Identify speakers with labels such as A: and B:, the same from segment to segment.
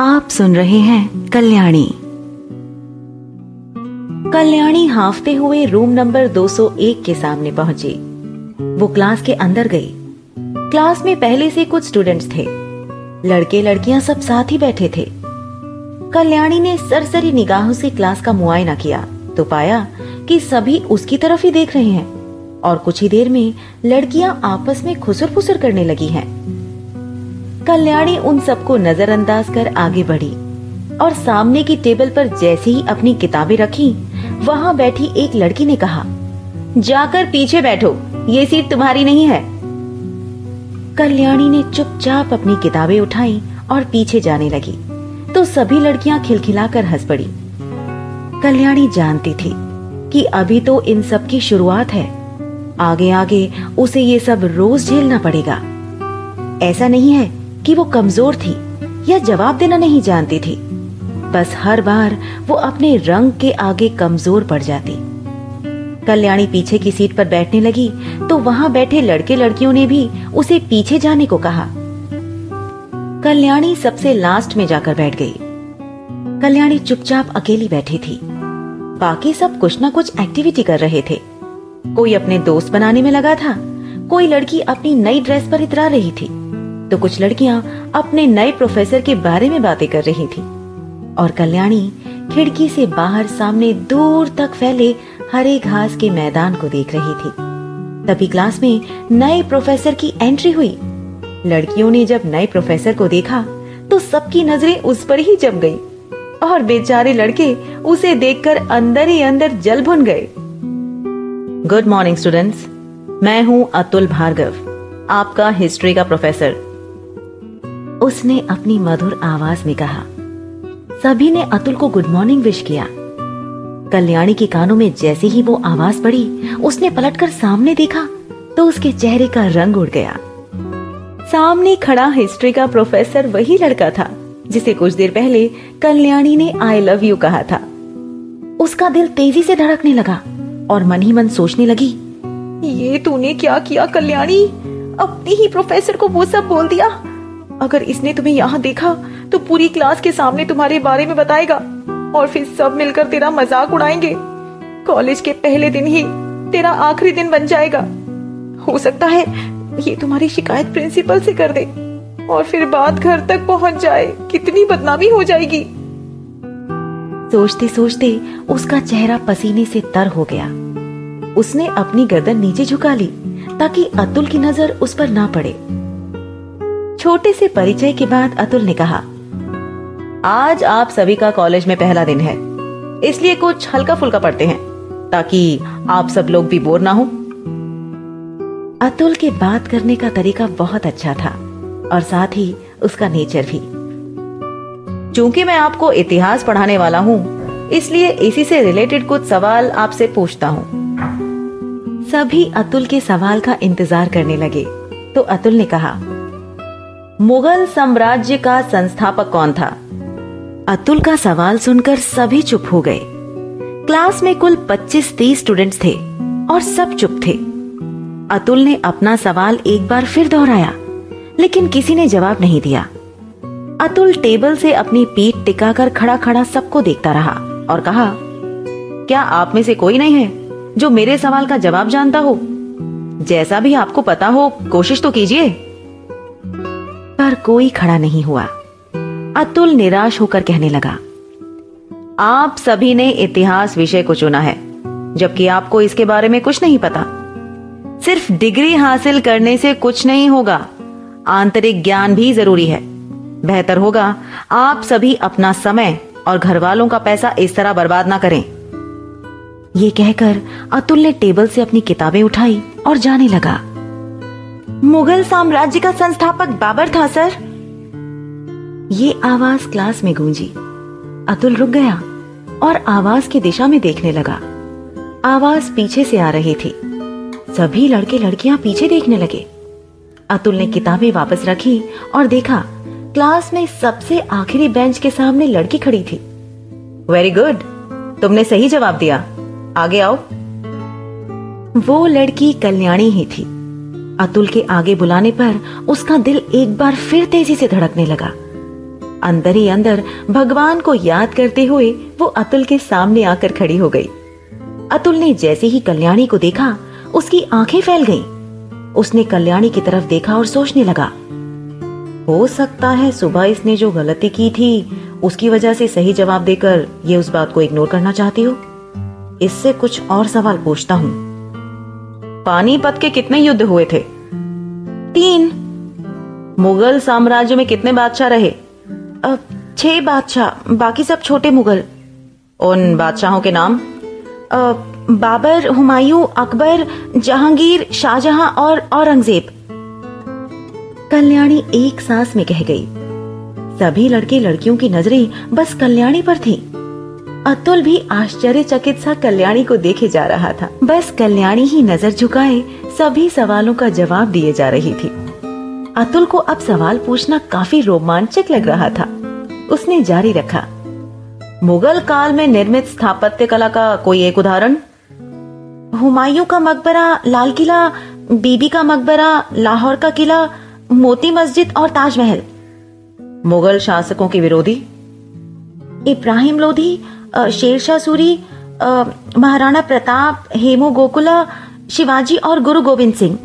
A: आप सुन रहे हैं कल्याणी। कल्याणी हाफते हुए रूम नंबर 201 के सामने पहुँची। वो क्लास के अंदर गई। क्लास में पहले से कुछ स्टूडेंट्स थे। लड़के लड़कियाँ सब साथ ही बैठे थे। कल्याणी ने सरसरी निगाहों से क्लास का मुआयना किया तो पाया कि सभी उसकी तरफ़ ही देख रहे हैं और कुछ ही देर में लड़कियाँ आपस में खुसर फुसर करने लगी हैं। कल्याणी उन सबको नजरअंदाज कर आगे बढ़ी और सामने की टेबल पर जैसे ही अपनी किताबें रखी, वहाँ बैठी एक लड़की ने कहा, जाकर पीछे बैठो, ये सीट तुम्हारी नहीं है. कल्याणी ने चुपचाप अपनी किताबें उठाई और पीछे जाने लगी तो सभी लड़कियाँ खिलखिलाकर हंस पड़ी। कल्याणी जानती थी कि अभी तो इन सब की शुरुआत है आगे आगे उसे ये सब रोज झेलना पड़ेगा। ऐसा नहीं है कि वो कमज़ोर थी या जवाब देना नहीं जानती थी। बस हर बार वो अपने रंग के आगे कमज़ोर पड़ जाती। कल्याणी पीछे की सीट पर बैठने लगी तो वहाँ बैठे लड़के लड़कियों ने भी उसे पीछे जाने को कहा। कल्याणी सबसे लास्ट में जाकर बैठ गई। कल्याणी चुपचाप अकेली बैठी थी। बाकी सब कुछ न कुछ एक्टिविटी कर रहे थे। कोई अपने दोस्त बनाने में लगा था, कोई लड़की अपनी नई ड्रेस पर इतरा रही थी। तो कुछ लड़कियाँ अपने नए प्रोफेसर के बारे में बातें कर रही थी। और कल्याणी खिड़की से बाहर सामने दूर तक फैले हरे घास के मैदान को देख रही थी। तभी क्लास में नए प्रोफेसर की एंट्री हुई। लड़कियों ने जब नए प्रोफेसर को देखा तो सबकी नज़रें उस पर ही जम गई। और बेचारे लड़के उसे देखकर अंदर ही अंदर जल भुन गए। Good morning, students. मैं हूँ अतुल भार्गव, आपका हिस्ट्री का प्रोफेसर। उसने अपनी मधुर आवाज़ में कहा, सभी ने अतुल को गुड मॉर्निंग विश किया। कल्याणी के कानों में जैसे ही वो आवाज़ पड़ी, उसने पलटकर सामने देखा तो उसके चेहरे का रंग उड़ गया। सामने खड़ा हिस्ट्री का प्रोफेसर वही लड़का था, जिसे कुछ देर पहले कल्याणी ने आई लव यू कहा था। उसका दिल तेज़ी से धड़कने लगा और मन ही मन सोचने लगी,
B: ये तूने क्या किया कल्याणी? अपने ही प्रोफेसर को वो सब बोल दिया। अगर इसने तुम्हें यहाँ देखा तो पूरी क्लास के सामने तुम्हारे बारे में बताएगा, और फिर सब मिलकर तेरा मज़ाक उड़ाएँगे। कॉलेज के पहले दिन ही तेरा आखिरी दिन बन जाएगा। हो सकता है ये तुम्हारी शिकायत प्रिंसिपल से कर दे, और फिर बात घर तक पहुँच जाए, कितनी बदनामी हो जाएगी।
A: सोचते सोचते उसका चेहरा पसीने से तर हो गया। उसने अपनी गर्दन नीचे झुका ली, ताकि अतुल की नज़र उस पर ना पड़े। छोटे से परिचय के बाद अतुल ने कहा, आज आप सभी का कॉलेज में पहला दिन है, इसलिए कुछ हल्का फुल्का पढ़ते हैं, ताकि आप सब लोग भी बोर ना हो। अतुल के बात करने का तरीका बहुत अच्छा था, और साथ ही उसका नेचर भी। चूँकि मैं आपको इतिहास पढ़ाने वाला हूँ, इसलिए इसी से रिलेटेड कुछ सवाल आपसे पूछता हूँ। सभी अतुल के सवाल का इंतज़ार करने लगे तो अतुल ने कहा मुगल साम्राज्य का संस्थापक कौन था? अतुल का सवाल सुनकर सभी चुप हो गए। क्लास में कुल 25-30 स्टूडेंट्स थे और सब चुप थे। अतुल ने अपना सवाल एक बार फिर दोहराया, लेकिन किसी ने जवाब नहीं दिया। अतुल टेबल से अपनी पीठ टिकाकर खड़ा खड़ा सबको देखता रहा और कहा, क्या आप में से कोई नहीं है जो मेरे सवाल का जवाब जानता हो? जैसा भी आपको पता हो, कोशिश तो कीजिए। पर कोई खड़ा नहीं हुआ। अतुल निराश होकर कहने लगा, आप सभी ने इतिहास विषय को चुना है, जबकि आपको इसके बारे में कुछ नहीं पता। सिर्फ़ डिग्री हासिल करने से कुछ नहीं होगा, आंतरिक ज्ञान भी ज़रूरी है। बेहतर होगा, आप सभी अपना समय और घर वालों का पैसा इस तरह बर्बाद ना करें। ये कहकर अतुल ने टेबल से अपनी किताबें उठाई और जाने लगा। मुगल साम्राज्य का संस्थापक बाबर था, सर। ये आवाज़ क्लास में गूंजी। अतुल रुक गया और आवाज़ की दिशा में देखने लगा। आवाज़ पीछे से आ रही थी। सभी लड़के लड़कियाँ पीछे देखने लगे। अतुल ने किताबें वापस रखी और देखा, क्लास में सबसे आखिरी बेंच के सामने लड़की खड़ी थी। वेरी गुड, तुमने सही जवाब दिया। आगे आओ। वो लड़की कल्याणी ही थी। अतुल के आगे बुलाने पर उसका दिल एक बार फिर तेज़ी से धड़कने लगा। अंदर ही अंदर भगवान को याद करते हुए वो अतुल के सामने आकर खड़ी हो गई। अतुल ने जैसे ही कल्याणी को देखा, उसकी आँखें फैल गईं। उसने कल्याणी की तरफ़ देखा और सोचने लगा, हो सकता है सुबह इसने जो गलती की थी, उसकी वजह से सही जवाब देकर ये उस बात को इग्नोर करना चाहती हो। इससे कुछ और सवाल पूछता हूँ। पानीपत के कितने युद्ध हुए थे?
B: तीन।
A: मुगल साम्राज्य में कितने बादशाह रहे?
B: छह बादशाह बाकी सब छोटे मुगल।
A: उन बादशाहों के नाम?
B: आ, बाबर हुमायूं अकबर जहांगीर शाहजहां और औरंगज़ेब।
A: कल्याणी एक सांस में कह गई सभी लड़के लड़कियों की नज़रें बस कल्याणी पर थी। अतुल भी आश्चर्यचकित सा कल्याणी को देखे जा रहा था। बस कल्याणी ही नज़र झुकाए, सभी सवालों का जवाब दिए जा रही थी। अतुल को अब सवाल पूछना काफ़ी रोमांचक लग रहा था। उसने जारी रखा, मुगल काल में निर्मित स्थापत्य कला का कोई एक उदाहरण?
B: हुमायूं का मकबरा, लाल किला, बीबी का मकबरा, लाहौर का किला, मोती मस्जिद और ताजमहल?
A: मुगल शासकों के विरोधी?
B: इब्राहिम लोधी शेरशाह सूरी महाराणा प्रताप, हेमू गोकुला, शिवाजी और गुरु गोविंद सिंह।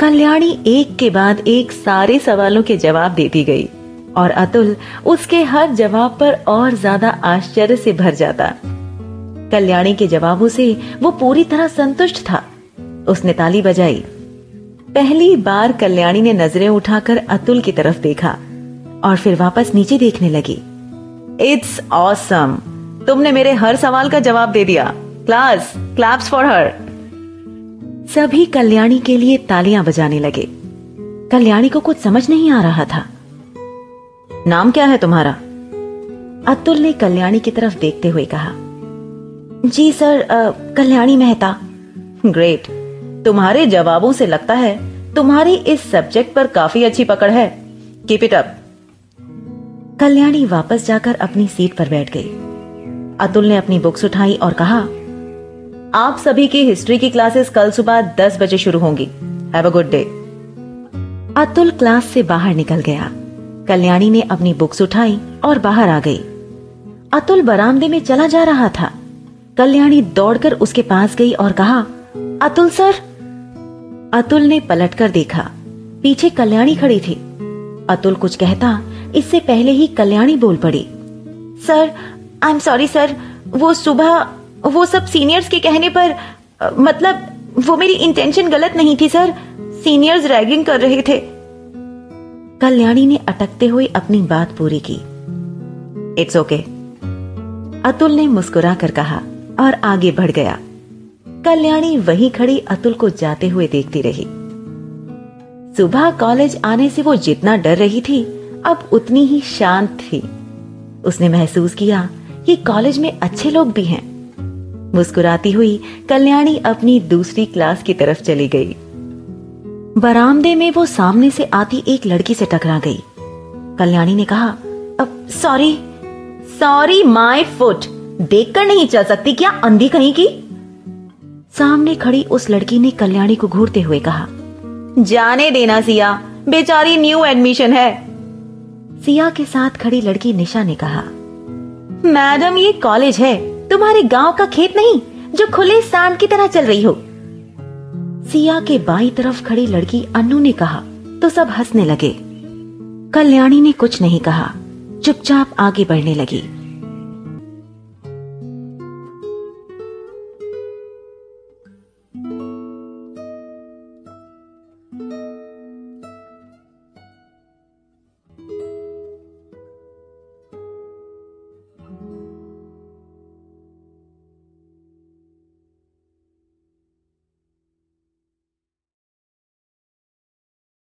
A: कल्याणी एक के बाद एक सारे सवालों के जवाब देती गई और अतुल उसके हर जवाब पर और ज़्यादा आश्चर्य से भर जाता। कल्याणी के जवाबों से वो पूरी तरह संतुष्ट था। उसने ताली बजाई। पहली बार कल्याणी ने नज़रें उठाकर अतुल की तरफ़ देखा और फिर वापस नीचे देखने लगी। इट्स ऑसम तुमने मेरे हर सवाल का जवाब दे दिया। क्लास क्लैप्स फॉर हर सभी कल्याणी के लिए तालियाँ बजाने लगे। कल्याणी को कुछ समझ नहीं आ रहा था। नाम क्या है तुम्हारा? अतुल ने कल्याणी की तरफ़ देखते हुए कहा।
B: जी सर कल्याणी मेहता।
A: ग्रेट तुम्हारे जवाबों से लगता है तुम्हारी इस सब्जेक्ट पर काफ़ी अच्छी पकड़ है। कीप इट अप कल्याणी वापस जाकर अपनी सीट पर बैठ गई। अतुल ने अपनी बुक्स उठाई और कहा, आप सभी की हिस्ट्री की क्लासेस कल सुबह दस बजे शुरू होंगी। Have a good day. Atul class से बाहर निकल गया। कल्याणी ने अपनी बुक्स उठाई और बाहर आ गई। अतुल बरामदे में चला जा रहा था। कल्याणी दौड़कर उसके पास गई और कहा, अतुल सर। अतुल ने पलटकर देखा। पीछे कल्याणी खड़ी थी। अतुल कुछ कहता इससे पहले ही कल्याणी बोल पड़ी।
B: Sir I am sorry sir वो सुबह, वो सब सीनियर्स के कहने पर मतलब वो मेरी इंटेंशन गलत नहीं थी सर सीनियर्स रैगिंग कर रहे थे।
A: कल्याणी ने अटकते हुए अपनी बात पूरी की। It's okay okay. अतुल ने मुस्कुरा कर कहा और आगे बढ़ गया। कल्याणी वहीं खड़ी अतुल को जाते हुए देखती रही। सुबह कॉलेज आने से वो जितना डर रही थी अब उतनी ही शांत थी। उसने महसूस किया कि कॉलेज में अच्छे लोग भी हैं। मुस्कुराती हुई कल्याणी अपनी दूसरी क्लास की तरफ़ चली गई। बरामदे में वो सामने से आती एक लड़की से टकरा गई। कल्याणी ने कहा, अब सॉरी सॉरी माय फुट देखकर नहीं चल सकती क्या अंधी कहीं की? सामने खड़ी उस लड़की ने कल्याणी को घूरते हुए कहा,
B: जाने देना सिया, बेचारी न्यू एडमिशन है।
A: सिया के साथ खड़ी लड़की निशा ने कहा
B: मैडम ये कॉलेज है। तुम्हारे गाँव का खेत नहीं जो खुले सांड की तरह चल रही हो।
A: सिया के बाई तरफ़ खड़ी लड़की अन्नू ने कहा तो सब हंसने लगे। कल्याणी ने कुछ नहीं कहा चुपचाप आगे बढ़ने लगी।